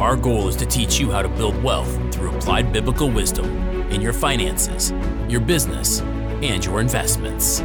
our goal is to teach you how to build wealth through applied biblical wisdom in your finances, your business, and your investments.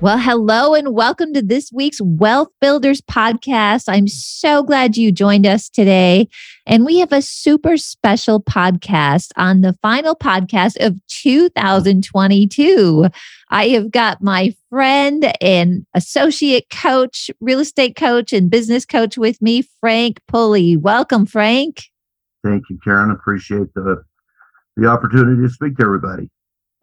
Well, hello and welcome to this week's Wealth Builders podcast. I'm so glad you joined us today. And we have a super special podcast on the final podcast of 2022. I have got my friend and associate coach, real estate coach, and business coach with me, Frank Pulley. Welcome, Frank. Thank you, Karen. Appreciate the the opportunity to speak to everybody.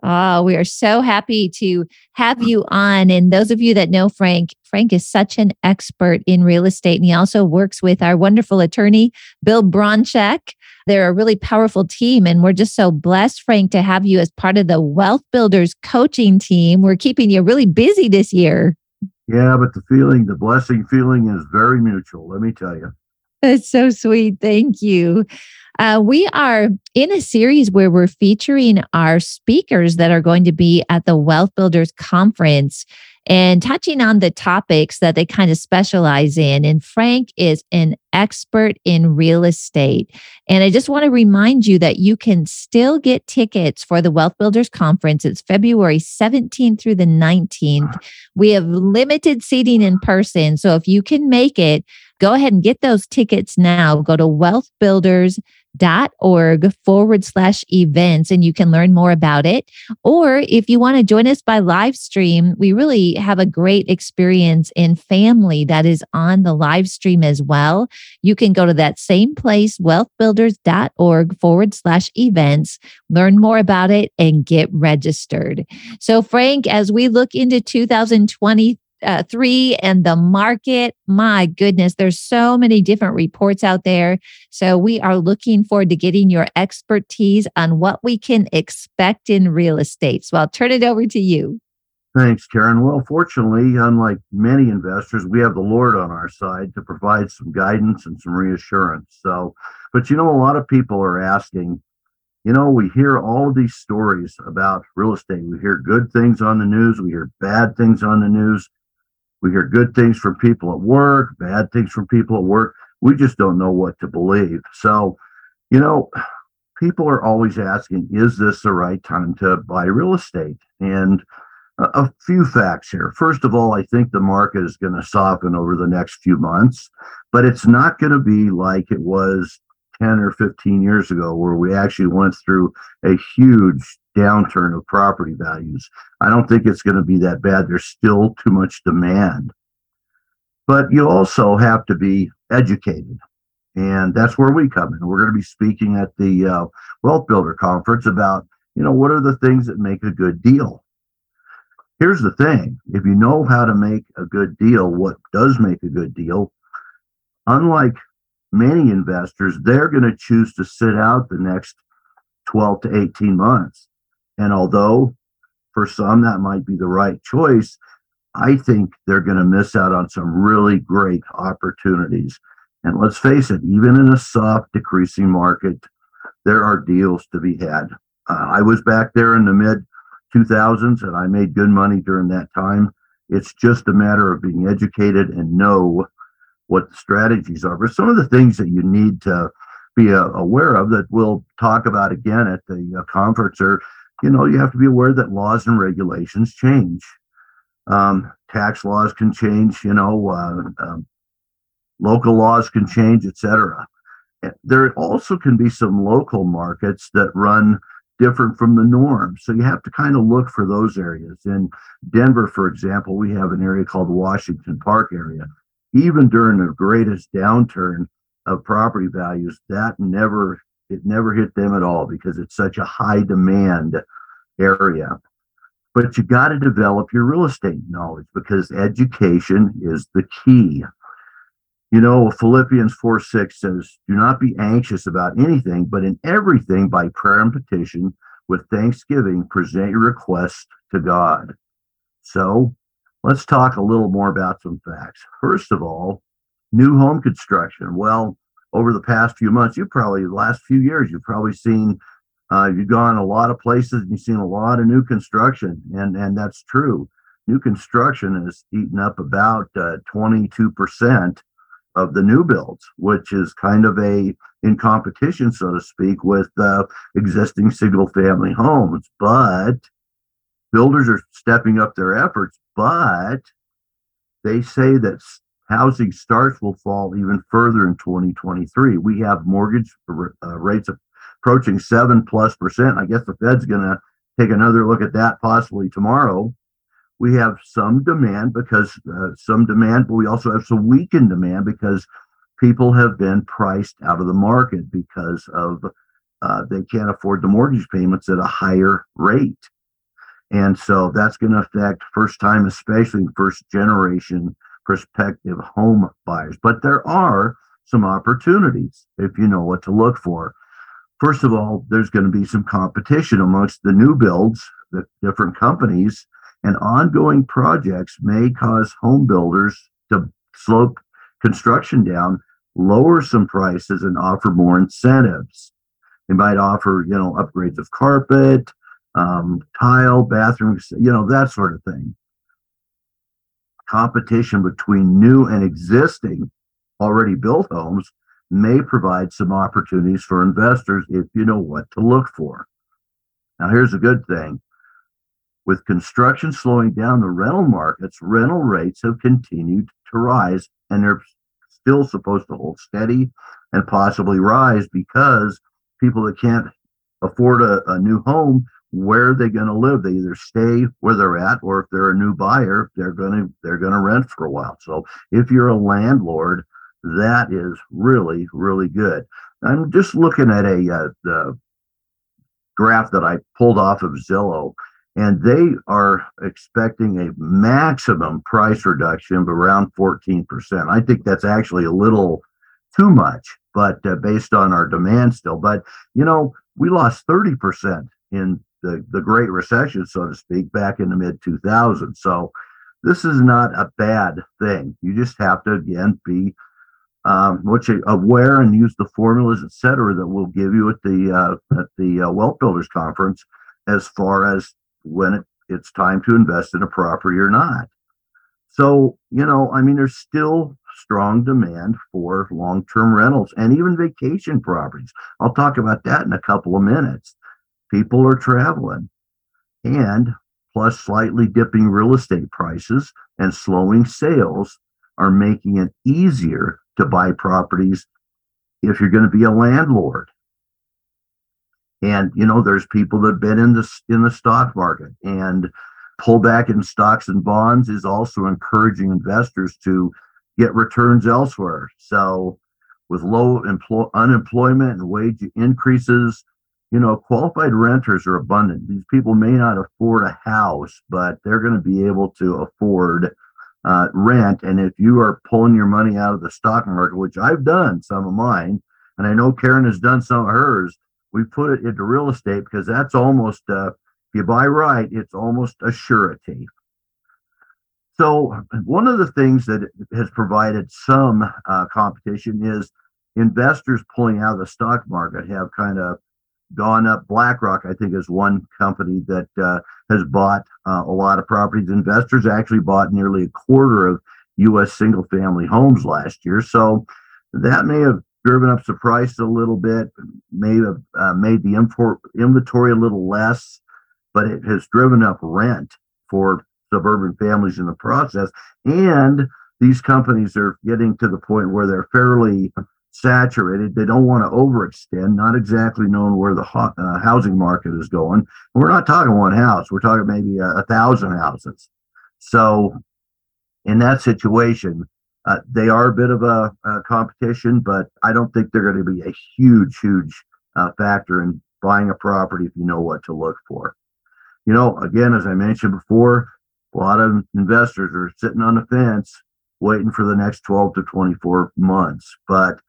Oh, we are so happy to have you on. And those of you that know Frank, Frank is such an expert in real estate. And he also works with our wonderful attorney, Bill Bronchick. They're a really powerful team. And we're just so blessed, Frank, to have you as part of the Wealth Builders coaching team. We're keeping you really busy this year. Yeah, but the feeling, the blessing feeling is very mutual, let me tell you. That's so sweet. Thank you. Uh, we are in a series where we're featuring our speakers that are going to be at the Wealth Builders Conference and touching on the topics that they kind of specialize in. And Frank is an expert in real estate. And I just want to remind you that you can still get tickets for the Wealth Builders Conference. It's February 17th through the 19th. We have limited seating in person. So if you can make it, go ahead and get those tickets now. Go to wealthbuilders.com dot org forward slash events and you can learn more about it. Or if you want to join us by live stream, we really have a great experience in family that is on the live stream as well. You can go to that same place, wealthbuilders.org forward slash events, learn more about it and get registered. So, Frank, as we look into 2020, uh, three and the market. My goodness, there's so many different reports out there. So we are looking forward to getting your expertise on what we can expect in real estate. So I'll turn it over to you. Thanks, Karen. Well, fortunately, unlike many investors, we have the Lord on our side to provide some guidance and some reassurance. So, but you know, a lot of people are asking, you know, we hear all of these stories about real estate. We hear good things on the news, we hear bad things on the news. We hear good things from people at work, bad things from people at work. We just don't know what to believe. So, you know, people are always asking, is this the right time to buy real estate? And a, a few facts here. First of all, I think the market is going to soften over the next few months, but it's not going to be like it was 10 or 15 years ago, where we actually went through a huge downturn of property values. I don't think it's going to be that bad. There's still too much demand. But you also have to be educated. And that's where we come in. We're going to be speaking at the uh, Wealth Builder Conference about, you know, what are the things that make a good deal? Here's the thing if you know how to make a good deal, what does make a good deal, unlike many investors, they're going to choose to sit out the next 12 to 18 months. And although for some that might be the right choice, I think they're going to miss out on some really great opportunities. And let's face it, even in a soft, decreasing market, there are deals to be had. Uh, I was back there in the mid 2000s and I made good money during that time. It's just a matter of being educated and know what the strategies are. But some of the things that you need to be uh, aware of that we'll talk about again at the uh, conference are, you know, you have to be aware that laws and regulations change. Um, tax laws can change, you know, uh, um, local laws can change, etc. There also can be some local markets that run different from the norm. So you have to kind of look for those areas. In Denver, for example, we have an area called Washington Park area even during the greatest downturn of property values, that never it never hit them at all because it's such a high demand area. But you got to develop your real estate knowledge because education is the key. You know, Philippians 4 6 says, Do not be anxious about anything, but in everything by prayer and petition with thanksgiving, present your requests to God. So let's talk a little more about some facts. First of all, new home construction. Well, over the past few months, you've probably, the last few years, you've probably seen, uh, you've gone a lot of places and you've seen a lot of new construction, and, and that's true. New construction has eaten up about uh, 22% of the new builds, which is kind of a in competition, so to speak, with uh, existing single family homes. But builders are stepping up their efforts, but they say that housing starts will fall even further in 2023. We have mortgage uh, rates approaching seven plus percent. I guess the Fed's going to take another look at that possibly tomorrow. We have some demand because uh, some demand, but we also have some weakened demand because people have been priced out of the market because of uh, they can't afford the mortgage payments at a higher rate. And so that's going to affect first time, especially first generation prospective home buyers. But there are some opportunities if you know what to look for. First of all, there's going to be some competition amongst the new builds, the different companies, and ongoing projects may cause home builders to slow construction down, lower some prices, and offer more incentives. They might offer, you know, upgrades of carpet, um, tile, bathrooms, you know, that sort of thing. Competition between new and existing already built homes may provide some opportunities for investors if you know what to look for. Now, here's a good thing with construction slowing down the rental markets, rental rates have continued to rise and they're still supposed to hold steady and possibly rise because people that can't afford a, a new home where are they going to live they either stay where they're at or if they're a new buyer they're going to they're going to rent for a while so if you're a landlord that is really really good i'm just looking at a uh, the graph that i pulled off of zillow and they are expecting a maximum price reduction of around 14%. I think that's actually a little too much, but uh, based on our demand still. But, you know, we lost 30% in the, the Great Recession, so to speak, back in the mid 2000s. So this is not a bad thing. You just have to, again, be um, which aware and use the formulas, et cetera, that we'll give you at the uh, at the uh, Wealth Builders Conference as far as when it, it's time to invest in a property or not. So, you know, I mean, there's still strong demand for long term rentals and even vacation properties. I'll talk about that in a couple of minutes. People are traveling, and plus slightly dipping real estate prices and slowing sales are making it easier to buy properties if you're going to be a landlord. And you know, there's people that been in the in the stock market and pullback in stocks and bonds is also encouraging investors to get returns elsewhere. So with low employ- unemployment and wage increases, you know, qualified renters are abundant. These people may not afford a house, but they're going to be able to afford uh, rent. And if you are pulling your money out of the stock market, which I've done some of mine, and I know Karen has done some of hers, we put it into real estate because that's almost uh, if you buy right, it's almost a surety. So one of the things that has provided some uh, competition is investors pulling out of the stock market have kind of gone up. BlackRock, I think, is one company that uh, has bought uh, a lot of properties. Investors actually bought nearly a quarter of U.S. single family homes last year. So that may have driven up the price a little bit, made a, uh, made the import inventory a little less, but it has driven up rent for suburban families in the process. And these companies are getting to the point where they're fairly saturated. They don't want to overextend, not exactly knowing where the ho- uh, housing market is going. We're not talking one house, we're talking maybe a, a thousand houses. So, in that situation, uh, they are a bit of a, a, competition, but I don't think they're going to be a huge, huge uh, factor in buying a property if you know what to look for. You know, again, as I mentioned before, a lot of investors are sitting on the fence. waiting for the next 12 to 24 months. But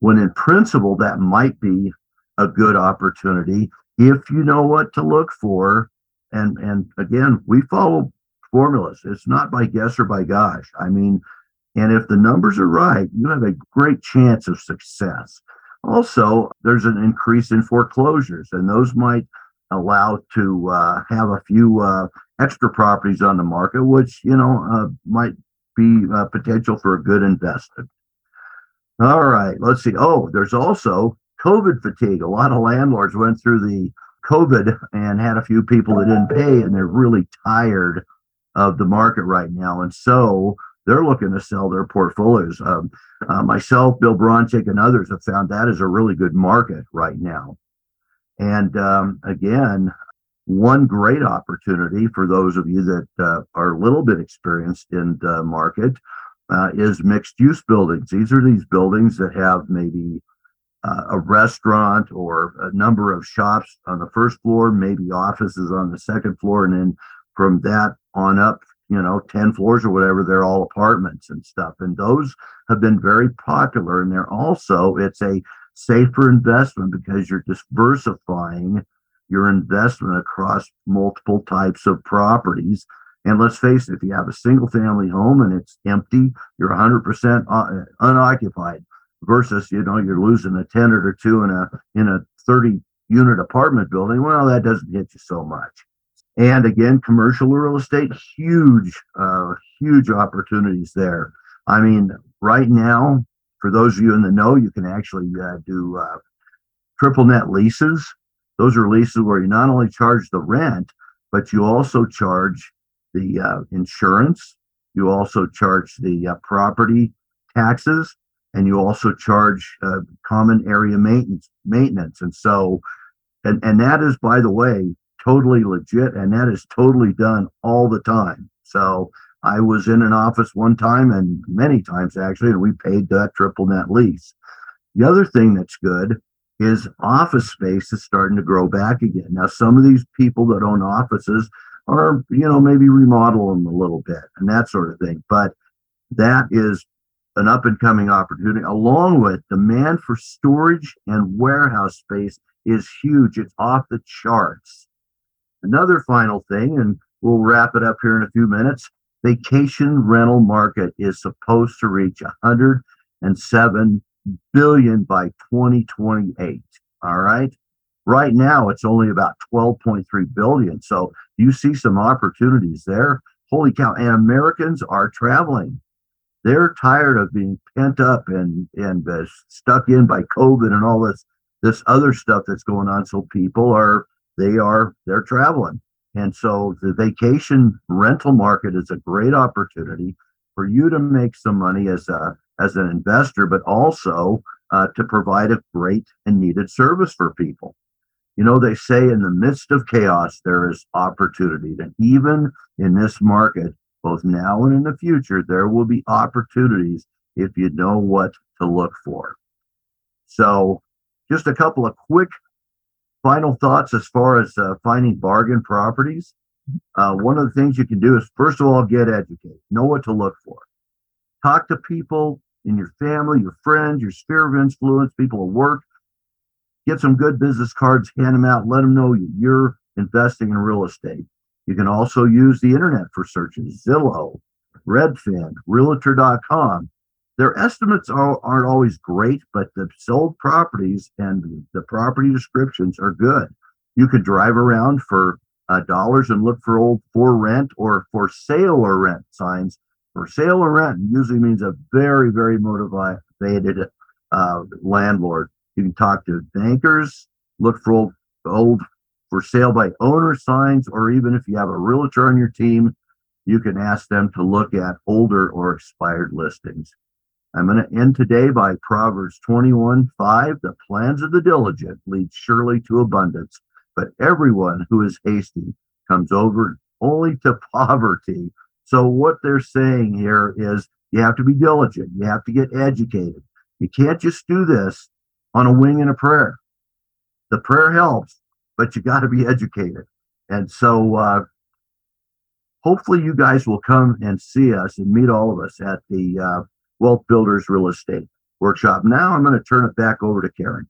when in principle, that might be a good opportunity if you know what to look for. And and again, we follow formulas. It's not by guess or by gosh. I mean, and if the numbers are right, you have a great chance of success. Also, there's an increase in foreclosures, and those might allow to uh, have a few uh, extra properties on the market, which you know uh, might be uh, potential for a good investment. All right, let's see. Oh, there's also COVID fatigue. A lot of landlords went through the COVID and had a few people that didn't pay, and they're really tired of the market right now. And so they're looking to sell their portfolios. Um, uh, myself, Bill Bronchick, and others have found that is a really good market right now. And um, again, one great opportunity for those of you that uh, are a little bit experienced in the market uh, is mixed use buildings. These are these buildings that have maybe uh, a restaurant or a number of shops on the first floor, maybe offices on the second floor, and then from that on up, you know, 10 floors or whatever, they're all apartments and stuff. And those have been very popular. And they're also, it's a safer investment because you're diversifying your investment across multiple types of properties. And let's face it, if you have a single family home and it's empty, you're 100% uh, unoccupied versus, you know, you're losing a tenant or two in a, in a 30 unit apartment building. Well, that doesn't hit you so much. And again, commercial real estate, huge, uh, huge opportunities there. I mean, right now, for those of you in the know, you can actually uh, do uh, triple net leases. Those are leases where you not only charge the rent, but you also charge the uh, insurance. You also charge the uh, property taxes, and you also charge uh, common area maintenance. Maintenance, and so, and and that is, by the way, totally legit, and that is totally done all the time. So I was in an office one time and many times actually, and we paid that triple net lease. The other thing that's good is office space is starting to grow back again. Now, some of these people that own offices are, you know, maybe remodel them a little bit and that sort of thing. But that is an up and coming opportunity, along with demand for storage and warehouse space is huge. It's off the charts. Another final thing, and we'll wrap it up here in a few minutes vacation rental market is supposed to reach 107 billion by 2028 all right right now it's only about 12.3 billion. So you see some opportunities there. Holy cow and americans are traveling. They're tired of being pent up and and uh, stuck in by covid and all this this other stuff that's going on. So people are they are they're traveling. And so the vacation rental market is a great opportunity for you to make some money as a as an investor, but also uh, to provide a great and needed service for people. You know, they say in the midst of chaos, there is opportunity. And even in this market, both now and in the future, there will be opportunities if you know what to look for. So, just a couple of quick final thoughts as far as uh, finding bargain properties. Uh, one of the things you can do is, first of all, get educated, know what to look for. Talk to people in your family, your friends, your sphere of influence, people at work. Get some good business cards, hand them out, let them know you're investing in real estate. You can also use the internet for searches Zillow, Redfin, Realtor.com their estimates are, aren't always great, but the sold properties and the property descriptions are good. You could drive around for uh, dollars and look for old for rent or for sale or rent signs. For sale or rent usually means a very, very motivated uh, landlord. You can talk to bankers, look for old, old for sale by owner signs, or even if you have a realtor on your team, you can ask them to look at older or expired listings. I'm going to end today by Proverbs 21 5. The plans of the diligent lead surely to abundance, but everyone who is hasty comes over only to poverty. So, what they're saying here is you have to be diligent, you have to get educated. You can't just do this on a wing and a prayer. The prayer helps, but you got to be educated. And so, uh, hopefully you guys will come and see us and meet all of us at the uh, Wealth Builders Real Estate Workshop. Now I'm going to turn it back over to Karen.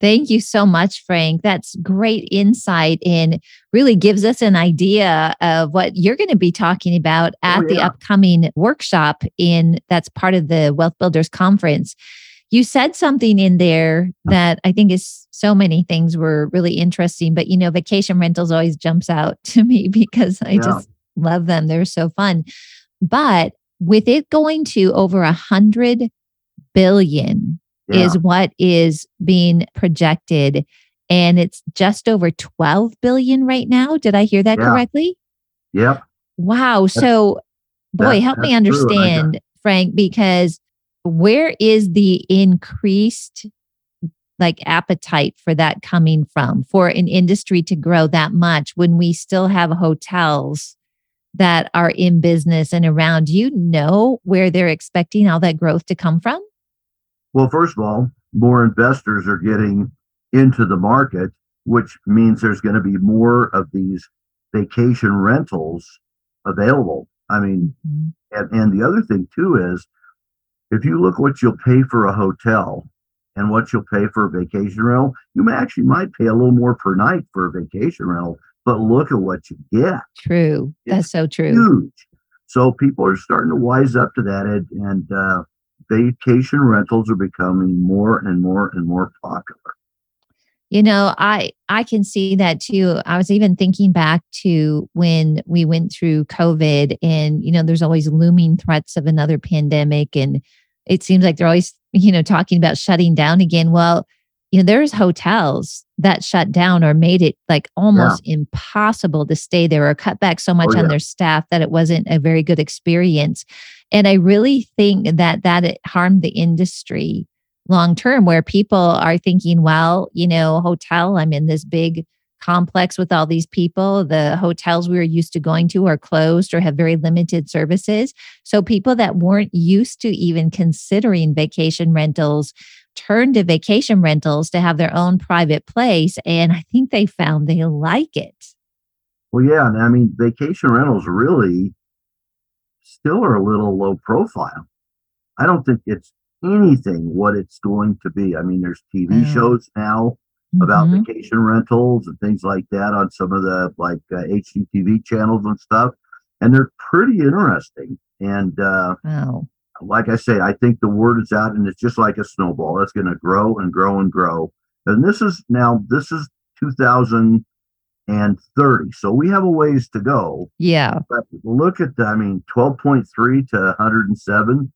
Thank you so much, Frank. That's great insight and really gives us an idea of what you're going to be talking about at oh, yeah. the upcoming workshop in that's part of the Wealth Builders Conference. You said something in there that I think is so many things were really interesting, but you know, vacation rentals always jumps out to me because I yeah. just love them. They're so fun. But with it going to over a hundred billion yeah. is what is being projected. And it's just over 12 billion right now. Did I hear that yeah. correctly? Yep. Wow. That's, so, boy, help me understand, Frank, because where is the increased like appetite for that coming from for an industry to grow that much when we still have hotels that are in business and around you know where they're expecting all that growth to come from well, first of all, more investors are getting into the market, which means there's going to be more of these vacation rentals available. I mean, mm-hmm. and, and the other thing too is if you look what you'll pay for a hotel and what you'll pay for a vacation rental, you may actually might pay a little more per night for a vacation rental, but look at what you get. True. It's That's so true. Huge. So people are starting to wise up to that and, and uh, vacation rentals are becoming more and more and more popular. You know, I I can see that too. I was even thinking back to when we went through COVID and you know, there's always looming threats of another pandemic and it seems like they're always, you know, talking about shutting down again. Well, you know, there's hotels that shut down or made it like almost yeah. impossible to stay there or cut back so much oh, yeah. on their staff that it wasn't a very good experience. And I really think that that harmed the industry long term, where people are thinking, well, you know, hotel, I'm in this big complex with all these people. The hotels we were used to going to are closed or have very limited services. So people that weren't used to even considering vacation rentals turn to vacation rentals to have their own private place. And I think they found they like it. Well, yeah. And I mean, vacation rentals really still are a little low profile. I don't think it's anything what it's going to be. I mean, there's TV mm. shows now mm-hmm. about vacation rentals and things like that on some of the like uh, HGTV channels and stuff, and they're pretty interesting. And uh, wow. like I say, I think the word is out, and it's just like a snowball. That's going to grow and grow and grow. And this is now this is 2000 and 30. So we have a ways to go. Yeah. But look at the, I mean, 12.3 to 107.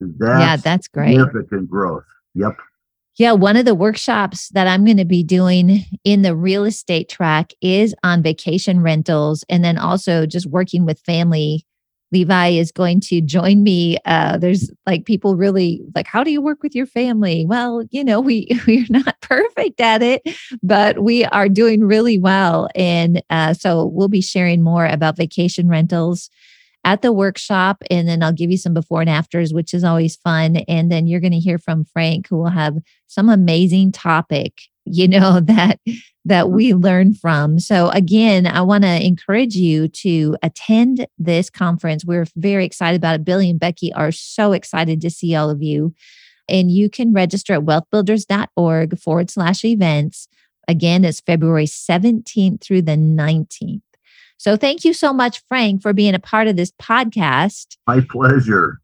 That's yeah, that's great. Significant growth. Yep. Yeah, one of the workshops that I'm going to be doing in the real estate track is on vacation rentals and then also just working with family Levi is going to join me. Uh, there's like people really like, how do you work with your family? Well, you know, we we're not perfect at it, but we are doing really well. And uh, so we'll be sharing more about vacation rentals at the workshop, and then I'll give you some before and afters, which is always fun. And then you're going to hear from Frank, who will have some amazing topic you know that that we learn from. So again i want to encourage you to attend this conference. We're very excited about it. Billy and becky are so excited to see all of you. And you can register at wealthbuilders.org forward slash events. Again it's february 17th through the 19th so thank you so much frank for being a part of this podcast my pleasure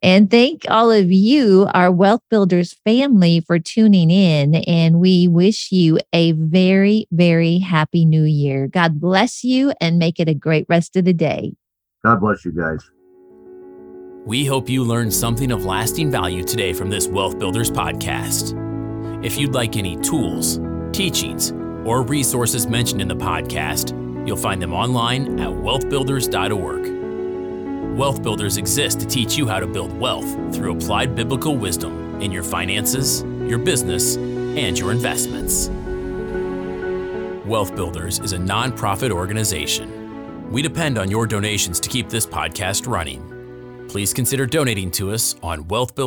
and thank all of you, our Wealth Builders family, for tuning in. And we wish you a very, very happy new year. God bless you and make it a great rest of the day. God bless you guys. We hope you learned something of lasting value today from this Wealth Builders podcast. If you'd like any tools, teachings, or resources mentioned in the podcast, you'll find them online at wealthbuilders.org. Wealth Builders exist to teach you how to build wealth through applied biblical wisdom in your finances, your business, and your investments. Wealth Builders is a nonprofit organization. We depend on your donations to keep this podcast running. Please consider donating to us on Wealth Builders